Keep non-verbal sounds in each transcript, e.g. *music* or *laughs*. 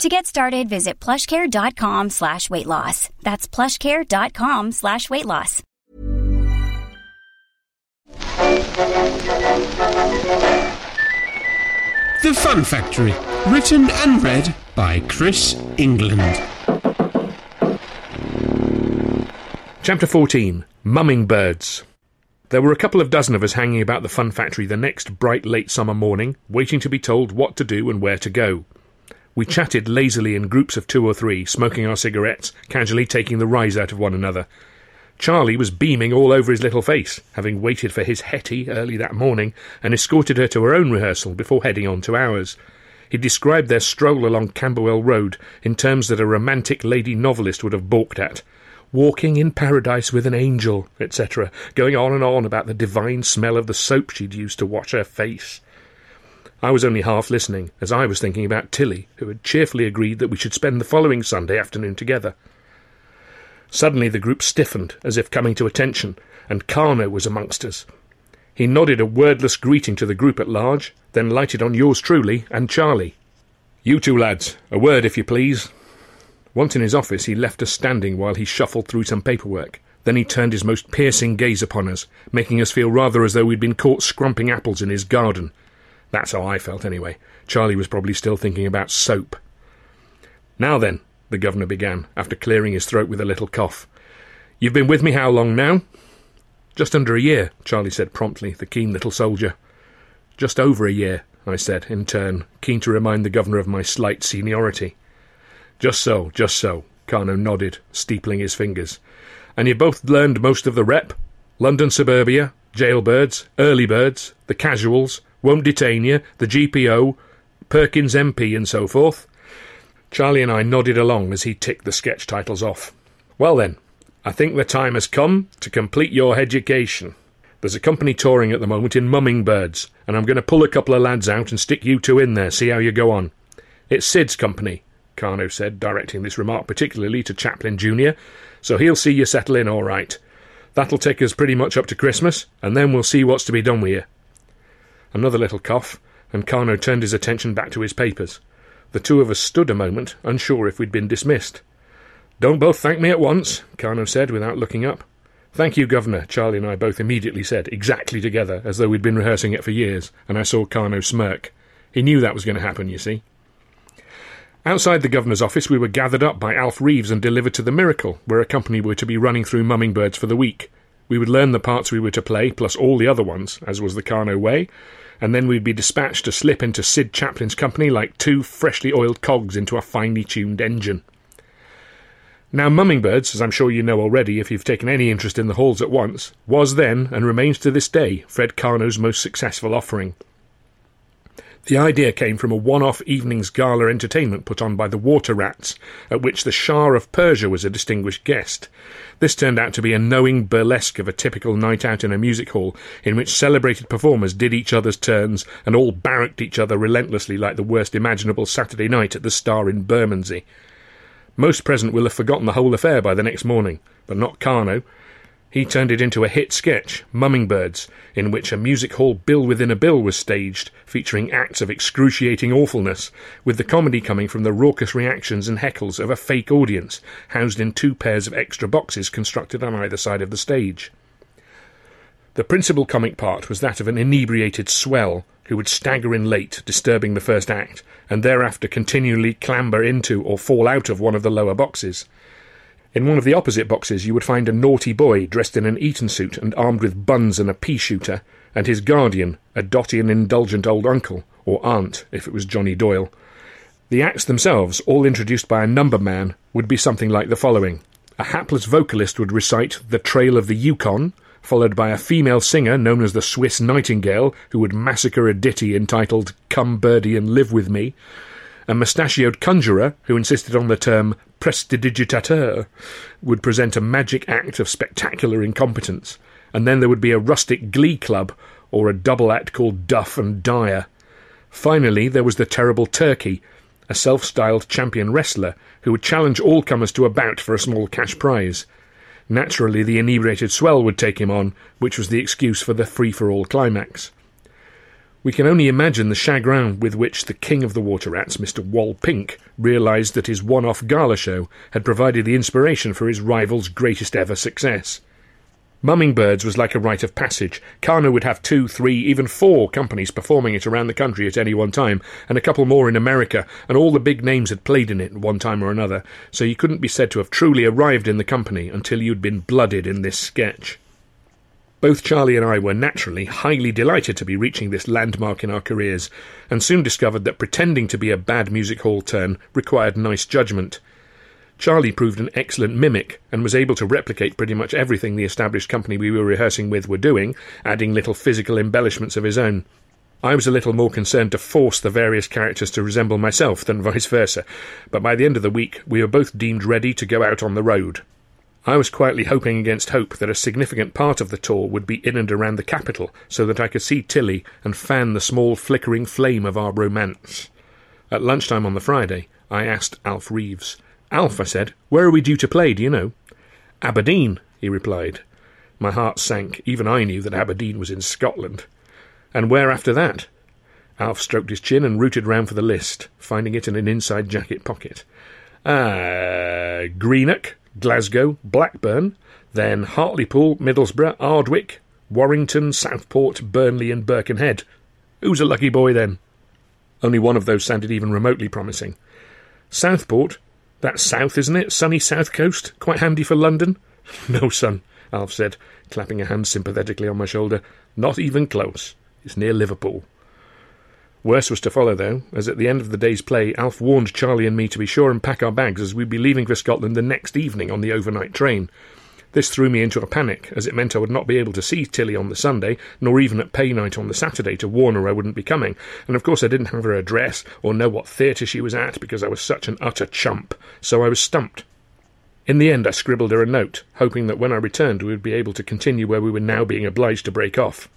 To get started, visit plushcare.com slash weight loss. That's plushcare.com slash weight loss. The Fun Factory, written and read by Chris England. Chapter 14 Mumming Birds. There were a couple of dozen of us hanging about the Fun Factory the next bright late summer morning, waiting to be told what to do and where to go. We chatted lazily in groups of two or three, smoking our cigarettes, casually taking the rise out of one another. Charlie was beaming all over his little face, having waited for his Hetty early that morning and escorted her to her own rehearsal before heading on to ours. He described their stroll along Camberwell Road in terms that a romantic lady novelist would have balked at. Walking in paradise with an angel, etc., going on and on about the divine smell of the soap she'd used to wash her face. I was only half listening, as I was thinking about Tilly, who had cheerfully agreed that we should spend the following Sunday afternoon together. Suddenly the group stiffened, as if coming to attention, and Karno was amongst us. He nodded a wordless greeting to the group at large, then lighted on yours truly and Charlie. You two lads, a word if you please. Once in his office, he left us standing while he shuffled through some paperwork. Then he turned his most piercing gaze upon us, making us feel rather as though we'd been caught scrumping apples in his garden. That's how I felt, anyway. Charlie was probably still thinking about soap. Now then, the governor began, after clearing his throat with a little cough. You've been with me how long now? Just under a year, Charlie said promptly, the keen little soldier. Just over a year, I said, in turn, keen to remind the governor of my slight seniority. Just so, just so, Karno nodded, steepling his fingers. And you both learned most of the rep? London suburbia, jailbirds, early birds, the casuals, won't detain you, the GPO, Perkins MP, and so forth? Charlie and I nodded along as he ticked the sketch titles off. Well then, I think the time has come to complete your education. There's a company touring at the moment in Mumming Birds, and I'm going to pull a couple of lads out and stick you two in there, see how you go on. It's Sid's company, Karno said, directing this remark particularly to Chaplin Junior, so he'll see you settle in all right. That'll take us pretty much up to Christmas, and then we'll see what's to be done with you. Another little cough, and Karno turned his attention back to his papers. The two of us stood a moment, unsure if we'd been dismissed. Don't both thank me at once, Karno said without looking up. Thank you, Governor, Charlie and I both immediately said, exactly together, as though we'd been rehearsing it for years, and I saw Karno smirk. He knew that was going to happen, you see. Outside the Governor's office, we were gathered up by Alf Reeves and delivered to the Miracle, where a company were to be running through Mumming Birds for the week. We would learn the parts we were to play, plus all the other ones, as was the Karno way, and then we'd be dispatched to slip into Sid Chaplin's company like two freshly oiled cogs into a finely tuned engine. Now, Mumming Birds, as I'm sure you know already if you've taken any interest in the halls at once, was then, and remains to this day, Fred Karno's most successful offering. The idea came from a one off evening's gala entertainment put on by the Water Rats, at which the Shah of Persia was a distinguished guest. This turned out to be a knowing burlesque of a typical night out in a music hall, in which celebrated performers did each other's turns and all barracked each other relentlessly like the worst imaginable Saturday night at the Star in Bermondsey. Most present will have forgotten the whole affair by the next morning, but not Karno. He turned it into a hit sketch, Mumming Birds, in which a music hall bill within a bill was staged, featuring acts of excruciating awfulness, with the comedy coming from the raucous reactions and heckles of a fake audience, housed in two pairs of extra boxes constructed on either side of the stage. The principal comic part was that of an inebriated swell who would stagger in late, disturbing the first act, and thereafter continually clamber into or fall out of one of the lower boxes. In one of the opposite boxes you would find a naughty boy dressed in an Eton suit and armed with buns and a pea shooter, and his guardian, a dotty and indulgent old uncle, or aunt, if it was Johnny Doyle. The acts themselves, all introduced by a number man, would be something like the following. A hapless vocalist would recite The Trail of the Yukon, followed by a female singer known as the Swiss Nightingale, who would massacre a ditty entitled Come Birdie and Live With Me, a mustachioed conjurer who insisted on the term prestidigitateur would present a magic act of spectacular incompetence, and then there would be a rustic glee club or a double act called Duff and Dyer. Finally, there was the terrible Turkey, a self styled champion wrestler who would challenge all comers to a bout for a small cash prize. Naturally, the inebriated swell would take him on, which was the excuse for the free for all climax. We can only imagine the chagrin with which the king of the water rats, Mr. Wal Pink, realised that his one off gala show had provided the inspiration for his rival's greatest ever success. Mumming Birds was like a rite of passage. Karno would have two, three, even four companies performing it around the country at any one time, and a couple more in America, and all the big names had played in it at one time or another, so you couldn't be said to have truly arrived in the company until you'd been blooded in this sketch. Both Charlie and I were naturally highly delighted to be reaching this landmark in our careers, and soon discovered that pretending to be a bad music hall turn required nice judgment. Charlie proved an excellent mimic and was able to replicate pretty much everything the established company we were rehearsing with were doing, adding little physical embellishments of his own. I was a little more concerned to force the various characters to resemble myself than vice versa, but by the end of the week we were both deemed ready to go out on the road. I was quietly hoping against hope that a significant part of the tour would be in and around the capital, so that I could see Tilly and fan the small flickering flame of our romance. At lunchtime on the Friday, I asked Alf Reeves Alf, I said, where are we due to play, do you know? Aberdeen, he replied. My heart sank. Even I knew that Aberdeen was in Scotland. And where after that? Alf stroked his chin and rooted round for the list, finding it in an inside jacket pocket. Ah, Greenock, Glasgow, Blackburn, then Hartlepool, Middlesbrough, Ardwick, Warrington, Southport, Burnley, and Birkenhead. Who's a lucky boy then? Only one of those sounded even remotely promising. Southport that's south, isn't it? Sunny south coast? Quite handy for London? *laughs* no, son, Alf said, clapping a hand sympathetically on my shoulder. Not even close. It's near Liverpool. Worse was to follow, though, as at the end of the day's play, Alf warned Charlie and me to be sure and pack our bags as we'd be leaving for Scotland the next evening on the overnight train. This threw me into a panic, as it meant I would not be able to see Tilly on the Sunday, nor even at pay night on the Saturday to warn her I wouldn't be coming, and of course I didn't have her address or know what theatre she was at because I was such an utter chump, so I was stumped. In the end, I scribbled her a note, hoping that when I returned we would be able to continue where we were now being obliged to break off.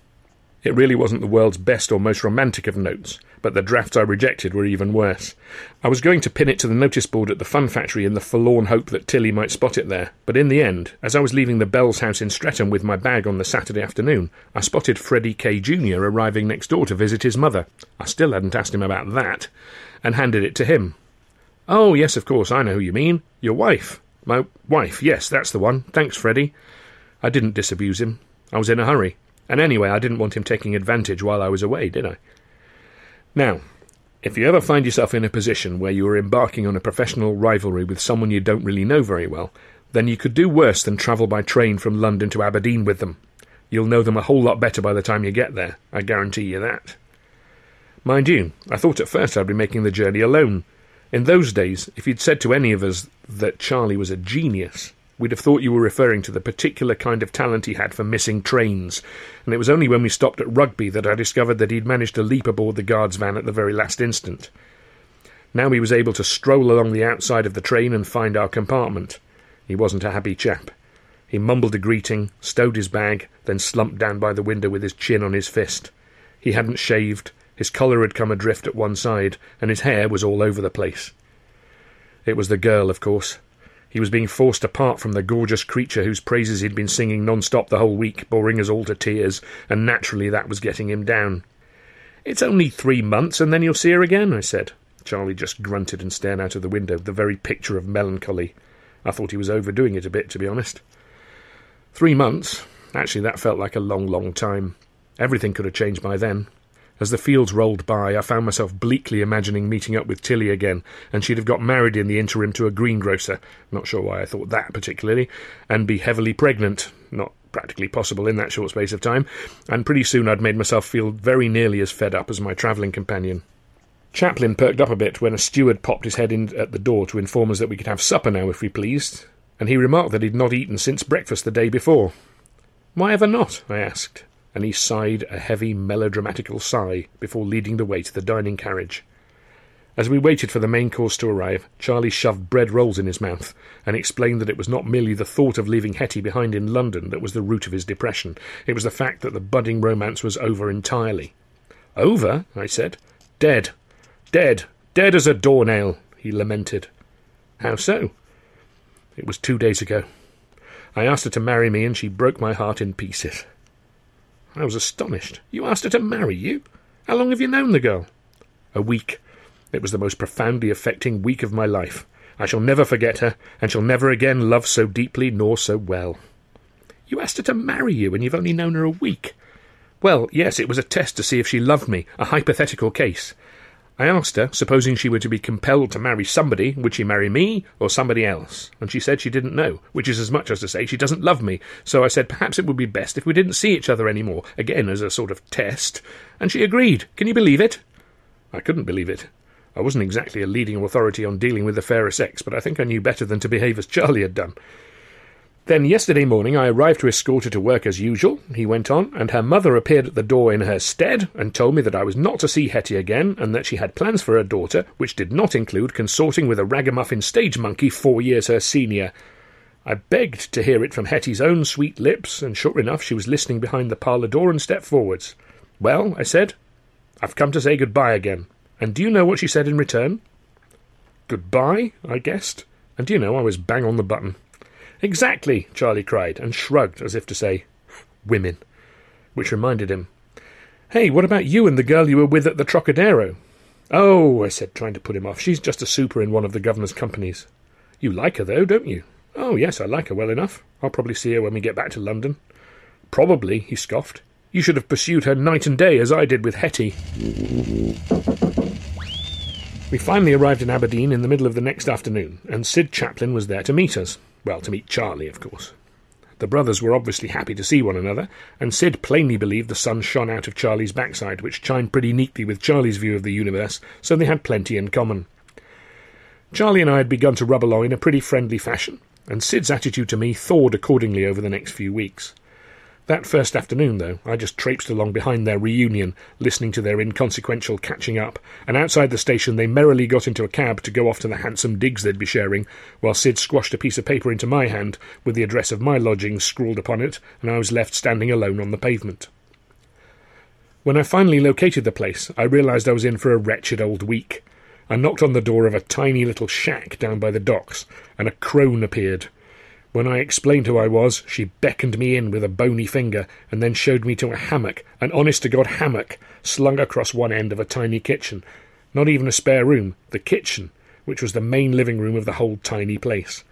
It really wasn't the world's best or most romantic of notes, but the drafts I rejected were even worse. I was going to pin it to the notice board at the Fun Factory in the forlorn hope that Tilly might spot it there, but in the end, as I was leaving the Bell's house in Streatham with my bag on the Saturday afternoon, I spotted Freddie K. Jr. arriving next door to visit his mother. I still hadn't asked him about that, and handed it to him. Oh, yes, of course, I know who you mean. Your wife. My wife, yes, that's the one. Thanks, Freddie. I didn't disabuse him. I was in a hurry. And anyway, I didn't want him taking advantage while I was away, did I? Now, if you ever find yourself in a position where you are embarking on a professional rivalry with someone you don't really know very well, then you could do worse than travel by train from London to Aberdeen with them. You'll know them a whole lot better by the time you get there, I guarantee you that. Mind you, I thought at first I'd be making the journey alone. In those days, if you'd said to any of us that Charlie was a genius, We'd have thought you were referring to the particular kind of talent he had for missing trains, and it was only when we stopped at Rugby that I discovered that he'd managed to leap aboard the guard's van at the very last instant. Now he was able to stroll along the outside of the train and find our compartment. He wasn't a happy chap. He mumbled a greeting, stowed his bag, then slumped down by the window with his chin on his fist. He hadn't shaved, his collar had come adrift at one side, and his hair was all over the place. It was the girl, of course, he was being forced apart from the gorgeous creature whose praises he'd been singing non-stop the whole week, boring us all to tears, and naturally that was getting him down. It's only three months, and then you'll see her again, I said. Charlie just grunted and stared out of the window, the very picture of melancholy. I thought he was overdoing it a bit, to be honest. Three months? Actually, that felt like a long, long time. Everything could have changed by then. As the fields rolled by, I found myself bleakly imagining meeting up with Tilly again, and she'd have got married in the interim to a greengrocer, not sure why I thought that particularly, and be heavily pregnant, not practically possible in that short space of time, and pretty soon I'd made myself feel very nearly as fed up as my travelling companion. Chaplin perked up a bit when a steward popped his head in at the door to inform us that we could have supper now if we pleased, and he remarked that he'd not eaten since breakfast the day before. Why ever not? I asked and he sighed a heavy melodramatical sigh before leading the way to the dining carriage. As we waited for the main course to arrive, Charlie shoved bread rolls in his mouth and explained that it was not merely the thought of leaving Hetty behind in London that was the root of his depression. It was the fact that the budding romance was over entirely. Over? I said. Dead. Dead. Dead as a doornail, he lamented. How so? It was two days ago. I asked her to marry me, and she broke my heart in pieces. I was astonished. You asked her to marry you? How long have you known the girl? A week. It was the most profoundly affecting week of my life. I shall never forget her, and shall never again love so deeply nor so well. You asked her to marry you, and you've only known her a week. Well, yes, it was a test to see if she loved me, a hypothetical case. I asked her, supposing she were to be compelled to marry somebody, would she marry me or somebody else? And she said she didn't know, which is as much as to say she doesn't love me. So I said perhaps it would be best if we didn't see each other any more, again as a sort of test. And she agreed. Can you believe it? I couldn't believe it. I wasn't exactly a leading authority on dealing with the fairer sex, but I think I knew better than to behave as Charlie had done. Then yesterday morning I arrived to escort her to work as usual, he went on, and her mother appeared at the door in her stead and told me that I was not to see Hetty again, and that she had plans for her daughter, which did not include consorting with a ragamuffin stage monkey four years her senior. I begged to hear it from Hetty's own sweet lips, and sure enough she was listening behind the parlour door and stepped forwards. Well, I said, I've come to say good-bye again. And do you know what she said in return? Goodbye, I guessed. And do you know, I was bang on the button. Exactly, Charlie cried, and shrugged as if to say, Women. Which reminded him, Hey, what about you and the girl you were with at the Trocadero? Oh, I said, trying to put him off. She's just a super in one of the governor's companies. You like her, though, don't you? Oh, yes, I like her well enough. I'll probably see her when we get back to London. Probably, he scoffed. You should have pursued her night and day as I did with Hetty. We finally arrived in Aberdeen in the middle of the next afternoon, and Sid Chaplin was there to meet us. Well, to meet Charlie, of course. The brothers were obviously happy to see one another, and Sid plainly believed the sun shone out of Charlie's backside, which chimed pretty neatly with Charlie's view of the universe, so they had plenty in common. Charlie and I had begun to rub along in a pretty friendly fashion, and Sid's attitude to me thawed accordingly over the next few weeks. That first afternoon, though, I just traipsed along behind their reunion, listening to their inconsequential catching up, and outside the station they merrily got into a cab to go off to the handsome digs they'd be sharing, while Sid squashed a piece of paper into my hand with the address of my lodgings scrawled upon it, and I was left standing alone on the pavement. When I finally located the place, I realised I was in for a wretched old week. I knocked on the door of a tiny little shack down by the docks, and a crone appeared. When I explained who I was, she beckoned me in with a bony finger, and then showed me to a hammock, an honest to God hammock, slung across one end of a tiny kitchen. Not even a spare room, the kitchen, which was the main living room of the whole tiny place.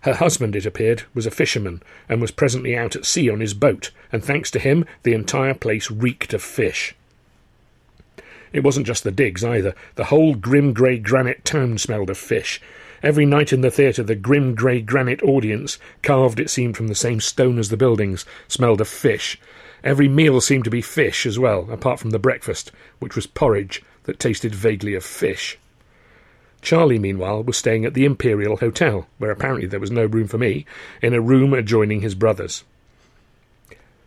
Her husband, it appeared, was a fisherman, and was presently out at sea on his boat, and thanks to him, the entire place reeked of fish. It wasn't just the digs either. The whole grim grey granite town smelled of fish, Every night in the theatre, the grim grey granite audience, carved it seemed from the same stone as the buildings, smelled of fish. Every meal seemed to be fish as well, apart from the breakfast, which was porridge that tasted vaguely of fish. Charlie, meanwhile, was staying at the Imperial Hotel, where apparently there was no room for me, in a room adjoining his brother's.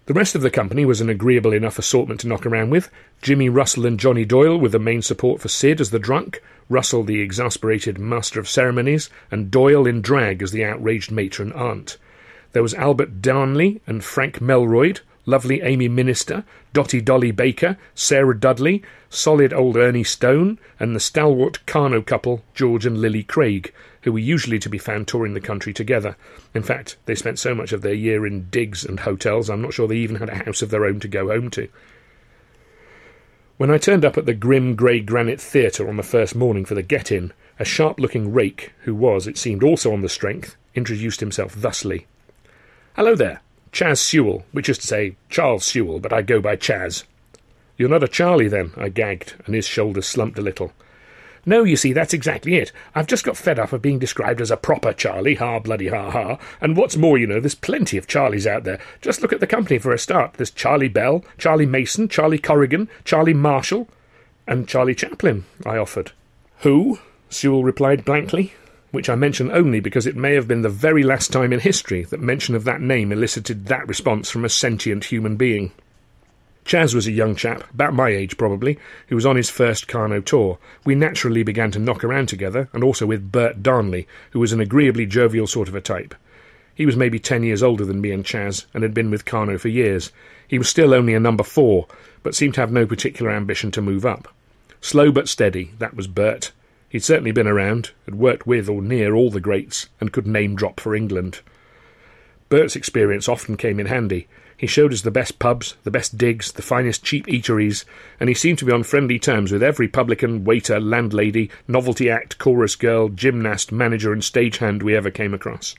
The rest of the company was an agreeable enough assortment to knock around with. Jimmy Russell and Johnny Doyle were the main support for Sid as the drunk, Russell the exasperated master of ceremonies, and Doyle in drag as the outraged matron aunt. There was Albert Darnley and Frank Melroyd, lovely Amy Minister, Dotty Dolly Baker, Sarah Dudley, solid old Ernie Stone, and the stalwart Karno couple, George and Lily Craig, who were usually to be found touring the country together. In fact, they spent so much of their year in digs and hotels, I'm not sure they even had a house of their own to go home to. When I turned up at the grim grey granite theatre on the first morning for the get in, a sharp looking rake, who was, it seemed, also on the strength, introduced himself thusly Hello there, Chas Sewell, which is to say, Charles Sewell, but I go by Chas. You're not a Charlie, then, I gagged, and his shoulders slumped a little. No, you see, that's exactly it. I've just got fed up of being described as a proper Charlie, ha bloody ha ha. And what's more, you know, there's plenty of Charlies out there. Just look at the company for a start. There's Charlie Bell, Charlie Mason, Charlie Corrigan, Charlie Marshall, and Charlie Chaplin, I offered. Who? Sewell replied blankly, which I mention only because it may have been the very last time in history that mention of that name elicited that response from a sentient human being. Chas was a young chap, about my age probably, who was on his first Karno tour. We naturally began to knock around together, and also with Bert Darnley, who was an agreeably jovial sort of a type. He was maybe ten years older than me and Chas, and had been with Karno for years. He was still only a number four, but seemed to have no particular ambition to move up. Slow but steady, that was Bert. He'd certainly been around, had worked with or near all the greats, and could name drop for England. Bert's experience often came in handy. He showed us the best pubs, the best digs, the finest cheap eateries, and he seemed to be on friendly terms with every publican, waiter, landlady, novelty act, chorus girl, gymnast, manager, and stagehand we ever came across.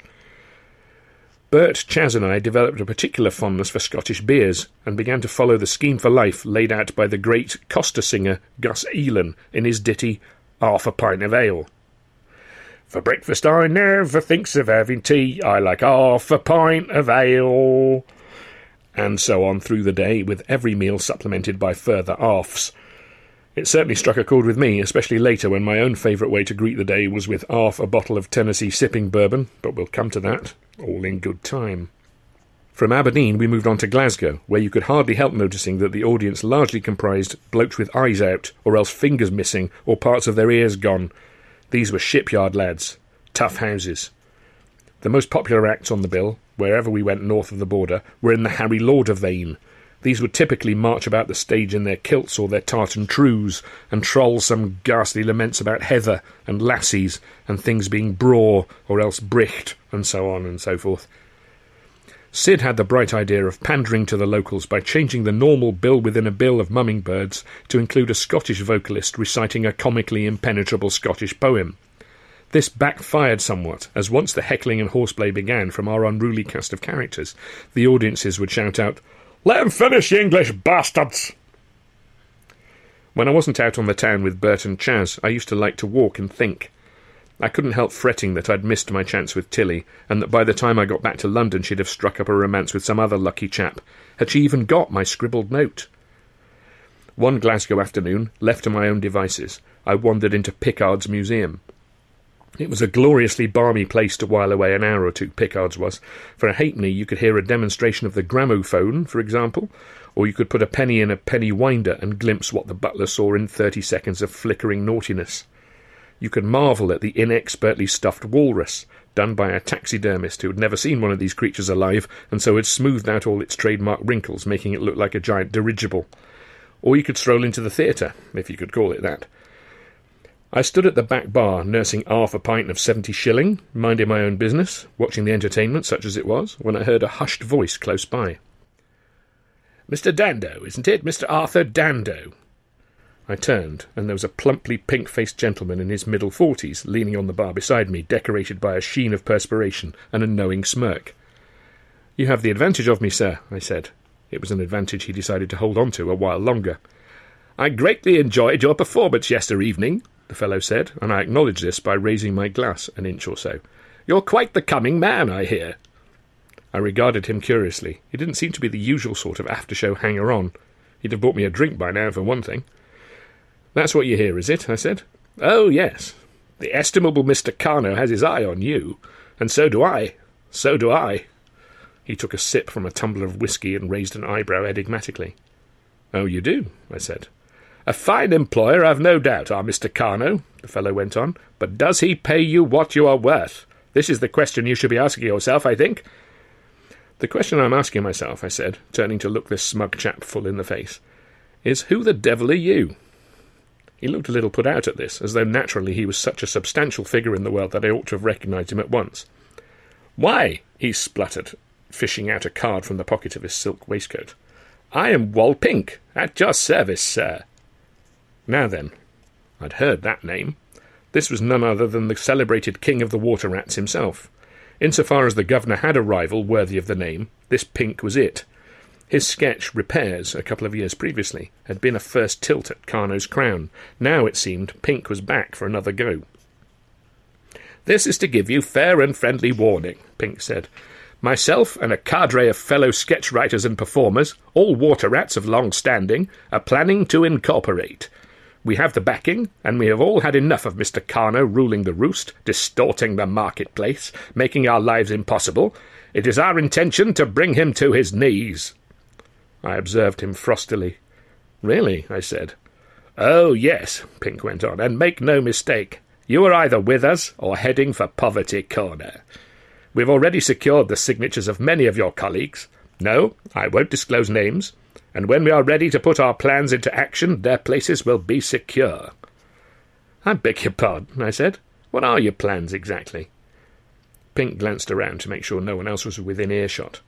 Bert, Chas, and I developed a particular fondness for Scottish beers, and began to follow the scheme for life laid out by the great coster singer Gus Elen in his ditty Half a Pint of Ale. For breakfast I never thinks of having tea, I like half a pint of ale and so on through the day, with every meal supplemented by further halves. It certainly struck a chord with me, especially later when my own favourite way to greet the day was with half a bottle of Tennessee sipping bourbon, but we'll come to that, all in good time. From Aberdeen, we moved on to Glasgow, where you could hardly help noticing that the audience largely comprised blokes with eyes out, or else fingers missing, or parts of their ears gone. These were shipyard lads, tough houses. The most popular acts on the bill wherever we went north of the border, were in the Harry Lauder vein. These would typically march about the stage in their kilts or their tartan trews, and troll some ghastly laments about heather and lassies, and things being braw or else bricht, and so on and so forth. Sid had the bright idea of pandering to the locals by changing the normal bill within a bill of mumming birds to include a Scottish vocalist reciting a comically impenetrable Scottish poem. This backfired somewhat, as once the heckling and horseplay began from our unruly cast of characters, the audiences would shout out, Let him finish, you English bastards! When I wasn't out on the town with Bert and Chas, I used to like to walk and think. I couldn't help fretting that I'd missed my chance with Tilly, and that by the time I got back to London she'd have struck up a romance with some other lucky chap. Had she even got my scribbled note? One Glasgow afternoon, left to my own devices, I wandered into Pickard's Museum. It was a gloriously balmy place to while away an hour or two, Pickard's was. For a halfpenny you could hear a demonstration of the gramophone, for example, or you could put a penny in a penny winder and glimpse what the butler saw in thirty seconds of flickering naughtiness. You could marvel at the inexpertly stuffed walrus, done by a taxidermist who had never seen one of these creatures alive, and so had smoothed out all its trademark wrinkles, making it look like a giant dirigible. Or you could stroll into the theatre, if you could call it that. I stood at the back bar, nursing half a pint of seventy shilling, minding my own business, watching the entertainment, such as it was, when I heard a hushed voice close by. Mr. Dando, isn't it? Mr. Arthur Dando. I turned, and there was a plumply pink faced gentleman in his middle forties leaning on the bar beside me, decorated by a sheen of perspiration and a knowing smirk. You have the advantage of me, sir, I said. It was an advantage he decided to hold on to a while longer. I greatly enjoyed your performance yesterday evening, the fellow said, and I acknowledged this by raising my glass an inch or so. You're quite the coming man, I hear. I regarded him curiously. He didn't seem to be the usual sort of after show hanger on. He'd have bought me a drink by now, for one thing. That's what you hear, is it? I said. Oh, yes. The estimable Mr. Karno has his eye on you, and so do I. So do I. He took a sip from a tumbler of whisky and raised an eyebrow enigmatically. Oh, you do? I said. A fine employer, I've no doubt, our Mr. Karno, the fellow went on, but does he pay you what you are worth? This is the question you should be asking yourself, I think. The question I'm asking myself, I said, turning to look this smug chap full in the face, is who the devil are you? He looked a little put out at this, as though naturally he was such a substantial figure in the world that I ought to have recognised him at once. Why, he spluttered, fishing out a card from the pocket of his silk waistcoat. I am Wal Pink, at your service, sir. Now then, I'd heard that name. This was none other than the celebrated king of the water rats himself. Insofar as the governor had a rival worthy of the name, this Pink was it. His sketch, Repairs, a couple of years previously, had been a first tilt at Karno's crown. Now, it seemed, Pink was back for another go. This is to give you fair and friendly warning, Pink said. Myself and a cadre of fellow sketch writers and performers, all water rats of long standing, are planning to incorporate. We have the backing, and we have all had enough of Mr. Karno ruling the roost, distorting the marketplace, making our lives impossible. It is our intention to bring him to his knees. I observed him frostily. Really? I said. Oh, yes, Pink went on, and make no mistake. You are either with us or heading for Poverty Corner. We've already secured the signatures of many of your colleagues. No, I won't disclose names, and when we are ready to put our plans into action, their places will be secure. I beg your pardon, I said. What are your plans exactly? Pink glanced around to make sure no one else was within earshot.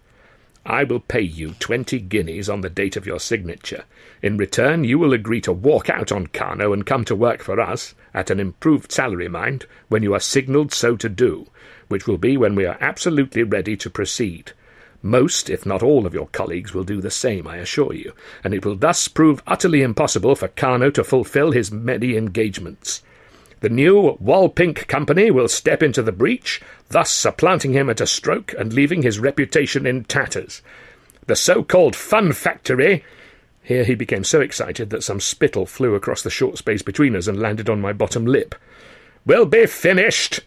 I will pay you twenty guineas on the date of your signature. In return, you will agree to walk out on Karno and come to work for us, at an improved salary, mind, when you are signalled so to do, which will be when we are absolutely ready to proceed. Most, if not all, of your colleagues will do the same, I assure you, and it will thus prove utterly impossible for Karno to fulfil his many engagements. The new Wal Pink Company will step into the breach, thus supplanting him at a stroke and leaving his reputation in tatters. The so-called Fun Factory here he became so excited that some spittle flew across the short space between us and landed on my bottom lip. Will be finished!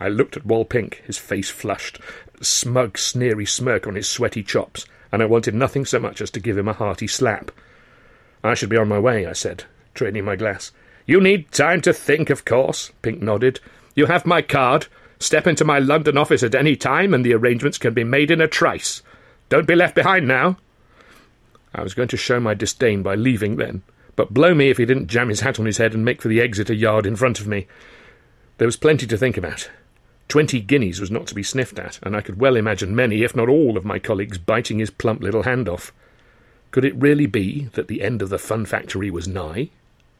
I looked at Wal Pink, his face flushed, smug, sneery smirk on his sweaty chops, and I wanted nothing so much as to give him a hearty slap. I should be on my way, I said, draining my glass. You need time to think, of course, Pink nodded. You have my card. Step into my London office at any time, and the arrangements can be made in a trice. Don't be left behind now. I was going to show my disdain by leaving then, but blow me if he didn't jam his hat on his head and make for the exit a yard in front of me. There was plenty to think about. Twenty guineas was not to be sniffed at, and I could well imagine many, if not all, of my colleagues biting his plump little hand off. Could it really be that the end of the fun factory was nigh?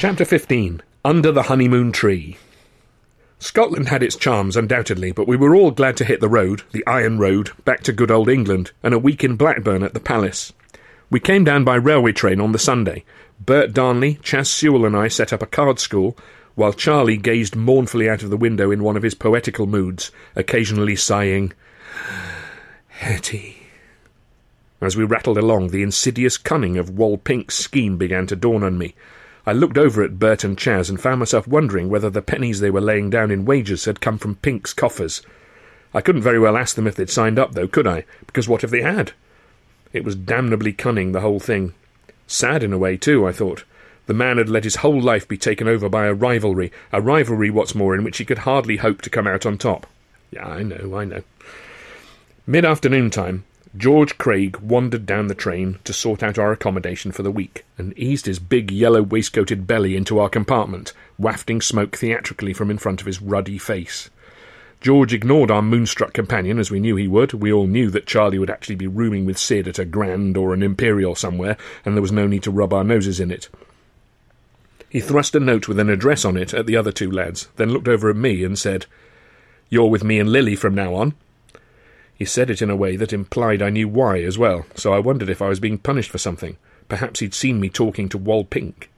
Chapter 15 Under the Honeymoon Tree. Scotland had its charms, undoubtedly, but we were all glad to hit the road, the Iron Road, back to good old England, and a week in Blackburn at the Palace. We came down by railway train on the Sunday. Bert Darnley, Chas Sewell, and I set up a card school, while Charlie gazed mournfully out of the window in one of his poetical moods, occasionally sighing, Hetty. As we rattled along, the insidious cunning of Wal Pink's scheme began to dawn on me. I looked over at Bert and Chas and found myself wondering whether the pennies they were laying down in wages had come from Pink's coffers. I couldn't very well ask them if they'd signed up, though, could I? Because what if they had? It was damnably cunning, the whole thing. Sad in a way, too, I thought. The man had let his whole life be taken over by a rivalry, a rivalry, what's more, in which he could hardly hope to come out on top. Yeah, I know, I know. Mid afternoon time, George Craig wandered down the train to sort out our accommodation for the week, and eased his big yellow waistcoated belly into our compartment, wafting smoke theatrically from in front of his ruddy face. George ignored our moonstruck companion, as we knew he would. We all knew that Charlie would actually be rooming with Sid at a Grand or an Imperial somewhere, and there was no need to rub our noses in it. He thrust a note with an address on it at the other two lads, then looked over at me and said, You're with me and Lily from now on. He said it in a way that implied I knew why as well, so I wondered if I was being punished for something. Perhaps he'd seen me talking to Wal Pink.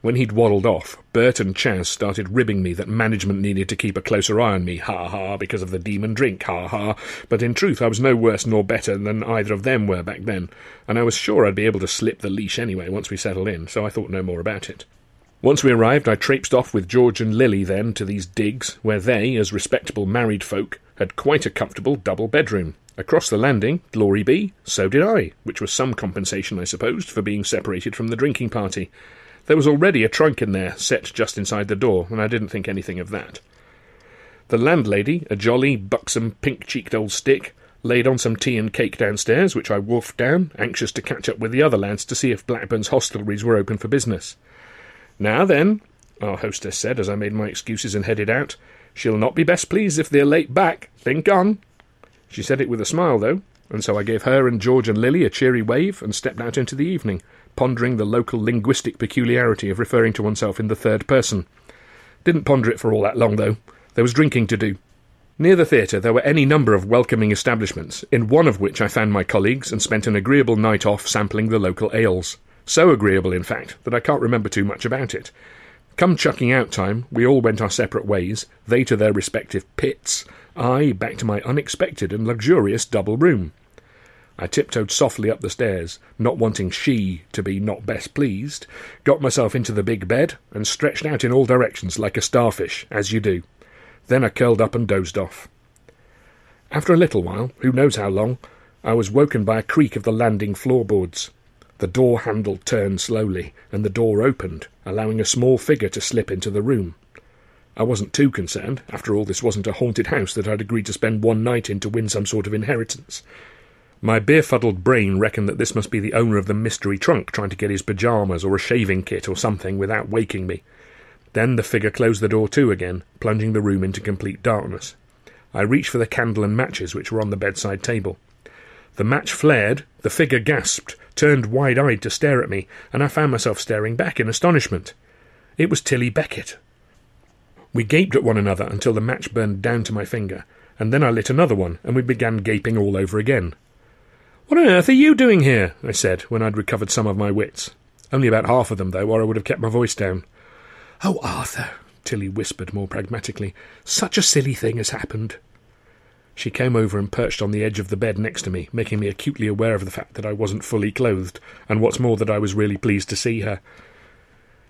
When he'd waddled off, Bert and Chas started ribbing me that management needed to keep a closer eye on me, ha ha, because of the demon drink, ha ha. But in truth, I was no worse nor better than either of them were back then, and I was sure I'd be able to slip the leash anyway once we settled in, so I thought no more about it. Once we arrived, I traipsed off with George and Lily then to these digs, where they, as respectable married folk, had quite a comfortable double bedroom. Across the landing, glory be, so did I, which was some compensation, I supposed, for being separated from the drinking party. There was already a trunk in there, set just inside the door, and I didn't think anything of that. The landlady, a jolly, buxom, pink cheeked old stick, laid on some tea and cake downstairs, which I wolfed down, anxious to catch up with the other lads to see if Blackburn's hostelries were open for business. Now then, our hostess said as I made my excuses and headed out, she'll not be best pleased if they're late back. Think on. She said it with a smile, though, and so I gave her and George and Lily a cheery wave and stepped out into the evening, pondering the local linguistic peculiarity of referring to oneself in the third person. Didn't ponder it for all that long, though. There was drinking to do. Near the theatre there were any number of welcoming establishments, in one of which I found my colleagues and spent an agreeable night off sampling the local ales. So agreeable, in fact, that I can't remember too much about it. Come chucking out time, we all went our separate ways, they to their respective pits, I back to my unexpected and luxurious double room. I tiptoed softly up the stairs, not wanting she to be not best pleased, got myself into the big bed, and stretched out in all directions like a starfish, as you do. Then I curled up and dozed off. After a little while, who knows how long, I was woken by a creak of the landing floorboards. The door handle turned slowly, and the door opened, allowing a small figure to slip into the room. I wasn't too concerned. After all, this wasn't a haunted house that I'd agreed to spend one night in to win some sort of inheritance. My beer fuddled brain reckoned that this must be the owner of the mystery trunk trying to get his pyjamas or a shaving kit or something without waking me. Then the figure closed the door to again, plunging the room into complete darkness. I reached for the candle and matches which were on the bedside table. The match flared, the figure gasped, turned wide eyed to stare at me, and I found myself staring back in astonishment. It was Tilly Beckett. We gaped at one another until the match burned down to my finger, and then I lit another one, and we began gaping all over again. What on earth are you doing here? I said, when I'd recovered some of my wits. Only about half of them, though, or I would have kept my voice down. Oh, Arthur, Tilly whispered more pragmatically, such a silly thing has happened. She came over and perched on the edge of the bed next to me, making me acutely aware of the fact that I wasn't fully clothed, and what's more, that I was really pleased to see her.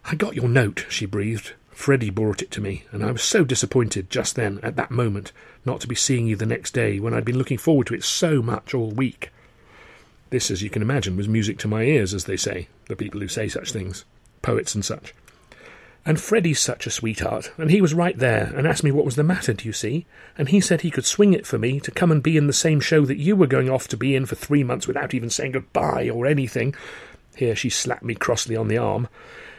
I got your note, she breathed. Freddie brought it to me, and I was so disappointed just then, at that moment, not to be seeing you the next day, when I'd been looking forward to it so much all week. This, as you can imagine, was music to my ears, as they say, the people who say such things, poets and such. And Freddie's such a sweetheart, and he was right there, and asked me what was the matter, do you see? And he said he could swing it for me to come and be in the same show that you were going off to be in for three months without even saying goodbye or anything. Here she slapped me crossly on the arm.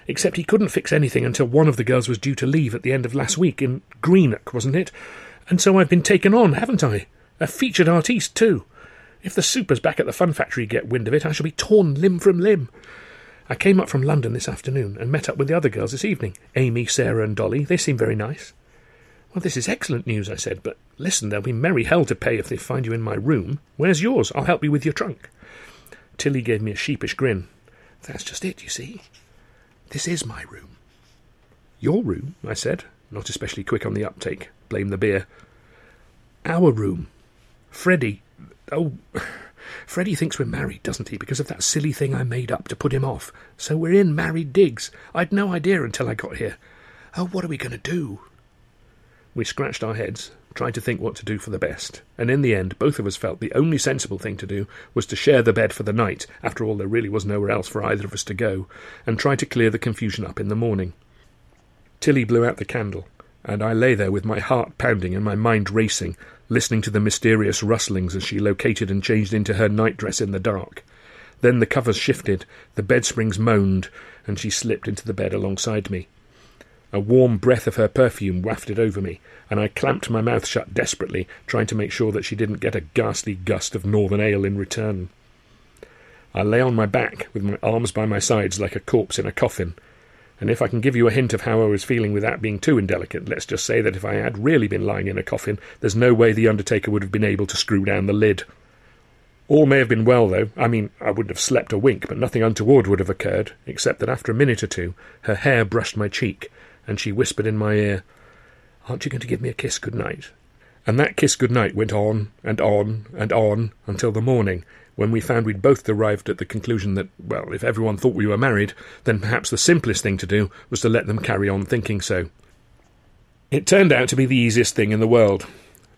Except he couldn't fix anything until one of the girls was due to leave at the end of last week, in Greenock, wasn't it? And so I've been taken on, haven't I? A featured artiste, too. If the supers back at the fun factory get wind of it, I shall be torn limb from limb. I came up from London this afternoon and met up with the other girls this evening Amy, Sarah, and Dolly. They seem very nice. Well, this is excellent news, I said, but listen, there'll be merry hell to pay if they find you in my room. Where's yours? I'll help you with your trunk. Tilly gave me a sheepish grin. That's just it, you see. This is my room. Your room, I said, not especially quick on the uptake. Blame the beer. Our room. Freddie, Oh, Freddie thinks we're married, doesn't he, because of that silly thing I made up to put him off. So we're in married digs. I'd no idea until I got here. Oh, what are we going to do? We scratched our heads, tried to think what to do for the best, and in the end both of us felt the only sensible thing to do was to share the bed for the night, after all there really was nowhere else for either of us to go, and try to clear the confusion up in the morning. Tilly blew out the candle, and I lay there with my heart pounding and my mind racing, listening to the mysterious rustlings as she located and changed into her nightdress in the dark. Then the covers shifted, the bed springs moaned, and she slipped into the bed alongside me. A warm breath of her perfume wafted over me, and I clamped my mouth shut desperately, trying to make sure that she didn't get a ghastly gust of northern ale in return. I lay on my back, with my arms by my sides like a corpse in a coffin, and if I can give you a hint of how I was feeling without being too indelicate, let's just say that if I had really been lying in a coffin, there's no way the undertaker would have been able to screw down the lid. All may have been well, though. I mean, I wouldn't have slept a wink, but nothing untoward would have occurred, except that after a minute or two, her hair brushed my cheek, and she whispered in my ear, Aren't you going to give me a kiss good night? And that kiss good night went on and on and on until the morning, when we found we'd both arrived at the conclusion that, well, if everyone thought we were married, then perhaps the simplest thing to do was to let them carry on thinking so. It turned out to be the easiest thing in the world.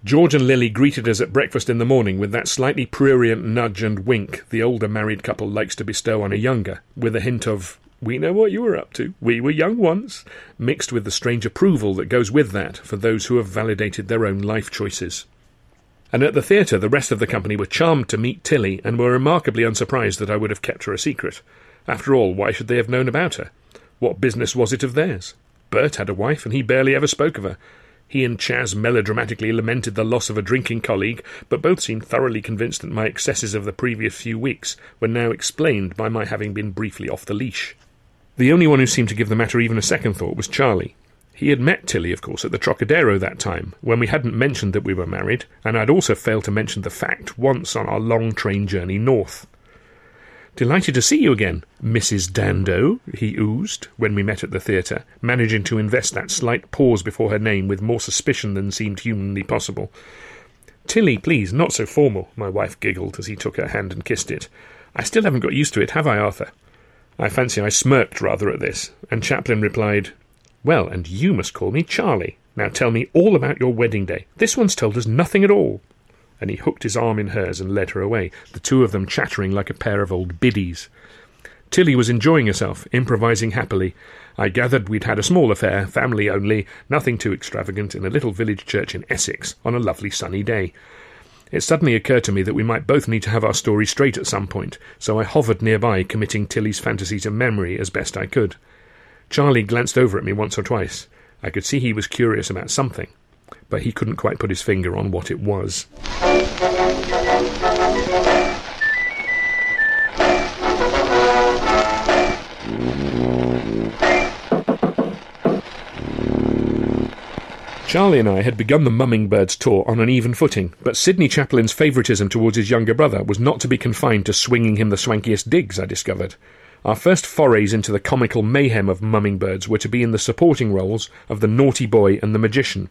George and Lily greeted us at breakfast in the morning with that slightly prurient nudge and wink the older married couple likes to bestow on a younger, with a hint of, we know what you were up to, we were young once, mixed with the strange approval that goes with that for those who have validated their own life choices. And at the theatre, the rest of the company were charmed to meet Tilly and were remarkably unsurprised that I would have kept her a secret. After all, why should they have known about her? What business was it of theirs? Bert had a wife, and he barely ever spoke of her. He and Chas melodramatically lamented the loss of a drinking colleague, but both seemed thoroughly convinced that my excesses of the previous few weeks were now explained by my having been briefly off the leash. The only one who seemed to give the matter even a second thought was Charlie. He had met Tilly, of course, at the Trocadero that time, when we hadn't mentioned that we were married, and I'd also failed to mention the fact once on our long train journey north. Delighted to see you again, Mrs. Dandoe, he oozed when we met at the theatre, managing to invest that slight pause before her name with more suspicion than seemed humanly possible. Tilly, please, not so formal, my wife giggled as he took her hand and kissed it. I still haven't got used to it, have I, Arthur? I fancy I smirked rather at this, and Chaplin replied, Well, and you must call me Charlie. Now tell me all about your wedding day. This one's told us nothing at all and he hooked his arm in hers and led her away, the two of them chattering like a pair of old biddies. Tilly was enjoying herself, improvising happily. I gathered we'd had a small affair, family only, nothing too extravagant, in a little village church in Essex, on a lovely sunny day. It suddenly occurred to me that we might both need to have our story straight at some point, so I hovered nearby, committing Tilly's fantasy to memory as best I could. Charlie glanced over at me once or twice. I could see he was curious about something but he couldn't quite put his finger on what it was. Charlie and I had begun the Mumming Birds tour on an even footing, but Sydney Chaplin's favouritism towards his younger brother was not to be confined to swinging him the swankiest digs, I discovered. Our first forays into the comical mayhem of Mumming Birds were to be in the supporting roles of the naughty boy and the magician,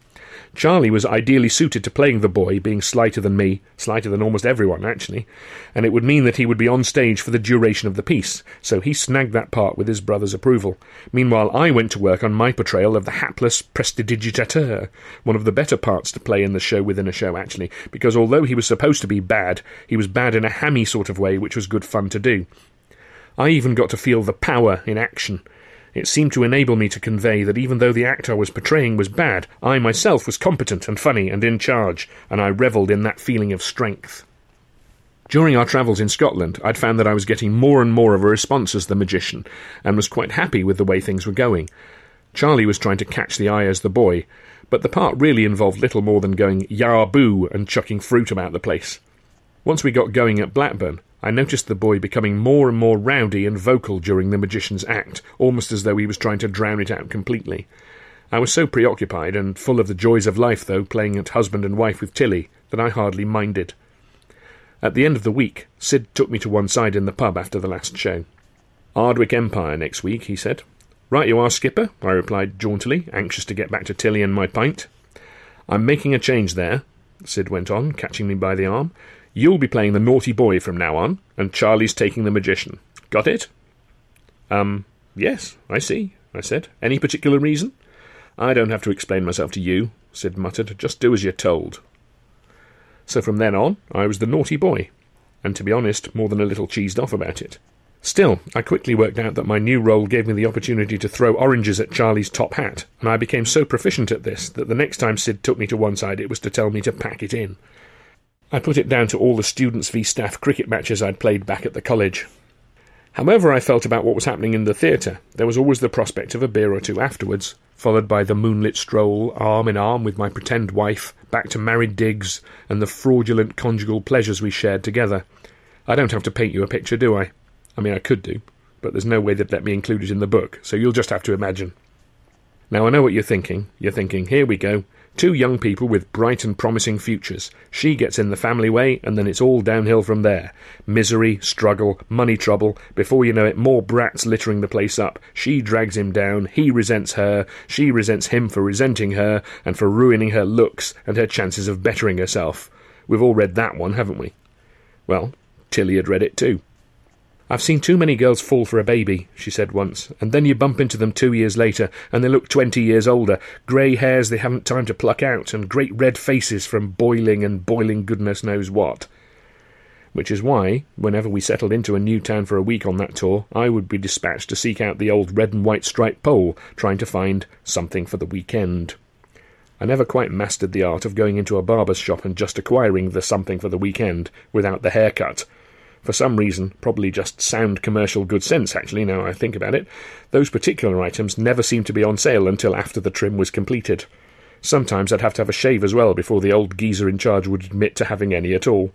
Charlie was ideally suited to playing the boy, being slighter than me, slighter than almost everyone, actually, and it would mean that he would be on stage for the duration of the piece, so he snagged that part with his brother's approval. Meanwhile, I went to work on my portrayal of the hapless prestidigitateur, one of the better parts to play in the show within a show, actually, because although he was supposed to be bad, he was bad in a hammy sort of way, which was good fun to do. I even got to feel the power in action it seemed to enable me to convey that even though the actor I was portraying was bad, I myself was competent and funny and in charge, and I revelled in that feeling of strength. During our travels in Scotland, I'd found that I was getting more and more of a response as the magician, and was quite happy with the way things were going. Charlie was trying to catch the eye as the boy, but the part really involved little more than going yah boo and chucking fruit about the place. Once we got going at Blackburn, I noticed the boy becoming more and more rowdy and vocal during the magician's act, almost as though he was trying to drown it out completely. I was so preoccupied and full of the joys of life, though, playing at husband and wife with Tilly, that I hardly minded. At the end of the week, Sid took me to one side in the pub after the last show. Ardwick Empire next week, he said. Right you are, Skipper, I replied jauntily, anxious to get back to Tilly and my pint. I'm making a change there, Sid went on, catching me by the arm. You'll be playing the naughty boy from now on, and Charlie's taking the magician. Got it? Um, yes, I see, I said. Any particular reason? I don't have to explain myself to you, Sid muttered. Just do as you're told. So from then on, I was the naughty boy, and to be honest, more than a little cheesed off about it. Still, I quickly worked out that my new role gave me the opportunity to throw oranges at Charlie's top hat, and I became so proficient at this that the next time Sid took me to one side it was to tell me to pack it in. I put it down to all the students v staff cricket matches I'd played back at the college. However I felt about what was happening in the theatre, there was always the prospect of a beer or two afterwards, followed by the moonlit stroll, arm in arm with my pretend wife, back to married digs and the fraudulent conjugal pleasures we shared together. I don't have to paint you a picture, do I? I mean, I could do, but there's no way they'd let me include it in the book, so you'll just have to imagine. Now, I know what you're thinking. You're thinking, here we go. Two young people with bright and promising futures. She gets in the family way, and then it's all downhill from there. Misery, struggle, money trouble. Before you know it, more brats littering the place up. She drags him down, he resents her, she resents him for resenting her, and for ruining her looks and her chances of bettering herself. We've all read that one, haven't we? Well, Tilly had read it too. I've seen too many girls fall for a baby, she said once, and then you bump into them two years later, and they look twenty years older, grey hairs they haven't time to pluck out, and great red faces from boiling and boiling goodness knows what. Which is why, whenever we settled into a new town for a week on that tour, I would be dispatched to seek out the old red and white striped pole, trying to find something for the weekend. I never quite mastered the art of going into a barber's shop and just acquiring the something for the weekend without the haircut for some reason, probably just sound commercial good sense actually, now I think about it, those particular items never seemed to be on sale until after the trim was completed. Sometimes I'd have to have a shave as well before the old geezer in charge would admit to having any at all.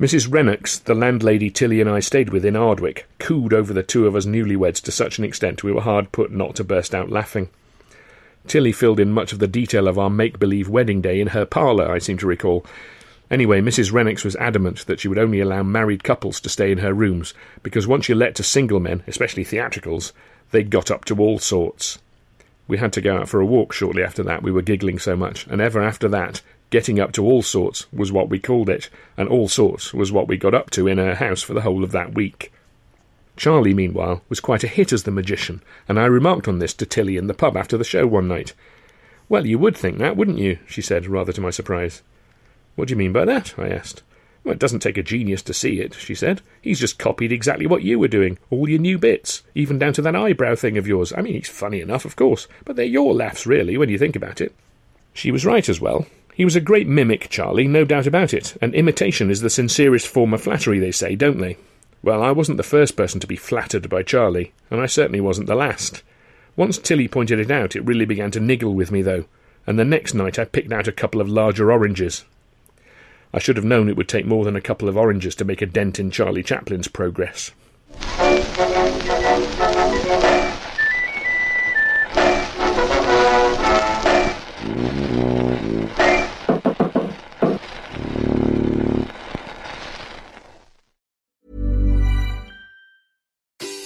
Mrs. Rennox, the landlady Tilly and I stayed with in Ardwick, cooed over the two of us newlyweds to such an extent we were hard put not to burst out laughing. Tilly filled in much of the detail of our make believe wedding day in her parlour, I seem to recall, Anyway, Mrs. Rennox was adamant that she would only allow married couples to stay in her rooms, because once you let to single men, especially theatricals, they got up to all sorts. We had to go out for a walk shortly after that, we were giggling so much, and ever after that, getting up to all sorts was what we called it, and all sorts was what we got up to in her house for the whole of that week. Charlie, meanwhile, was quite a hit as the magician, and I remarked on this to Tilly in the pub after the show one night. Well, you would think that, wouldn't you? she said, rather to my surprise. What do you mean by that? I asked. Well, it doesn't take a genius to see it, she said. He's just copied exactly what you were doing, all your new bits, even down to that eyebrow thing of yours. I mean, he's funny enough, of course, but they're your laughs, really, when you think about it. She was right as well. He was a great mimic, Charlie, no doubt about it, and imitation is the sincerest form of flattery, they say, don't they? Well, I wasn't the first person to be flattered by Charlie, and I certainly wasn't the last. Once Tilly pointed it out, it really began to niggle with me, though, and the next night I picked out a couple of larger oranges, I should have known it would take more than a couple of oranges to make a dent in Charlie Chaplin's progress.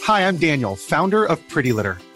Hi, I'm Daniel, founder of Pretty Litter.